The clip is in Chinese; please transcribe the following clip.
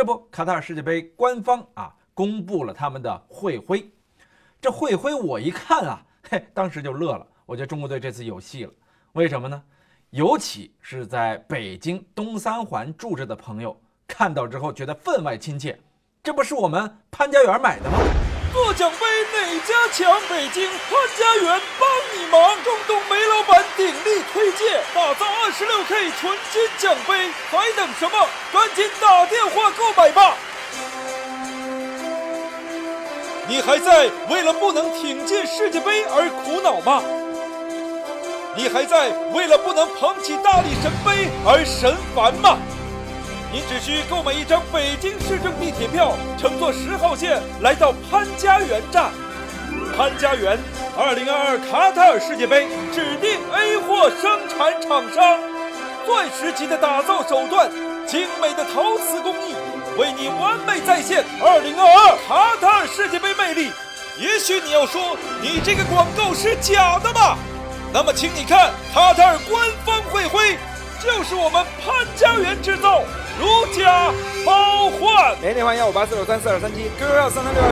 这不，卡塔尔世界杯官方啊公布了他们的会徽。这会徽我一看啊，嘿，当时就乐了。我觉得中国队这次有戏了。为什么呢？尤其是在北京东三环住着的朋友看到之后，觉得分外亲切。这不是我们潘家园买的吗？做奖杯哪家强？北京潘家园帮你忙，中东没鼎力推荐，打造二十六 K 纯金奖杯，还等什么？赶紧打电话购买吧！你还在为了不能挺进世界杯而苦恼吗？你还在为了不能捧起大力神杯而神烦吗？你只需购买一张北京市政地铁票，乘坐十号线来到潘家园站。潘家园，二零二二卡塔尔世界杯指定 A 货生产厂商，钻石级的打造手段，精美的陶瓷工艺，为你完美再现二零二二卡塔尔世界杯魅力。也许你要说，你这个广告是假的吧？那么，请你看卡塔尔官方会徽，就是我们潘家园制造。如假包换，联电话幺五八四六三四二三七，QQ 幺三三六。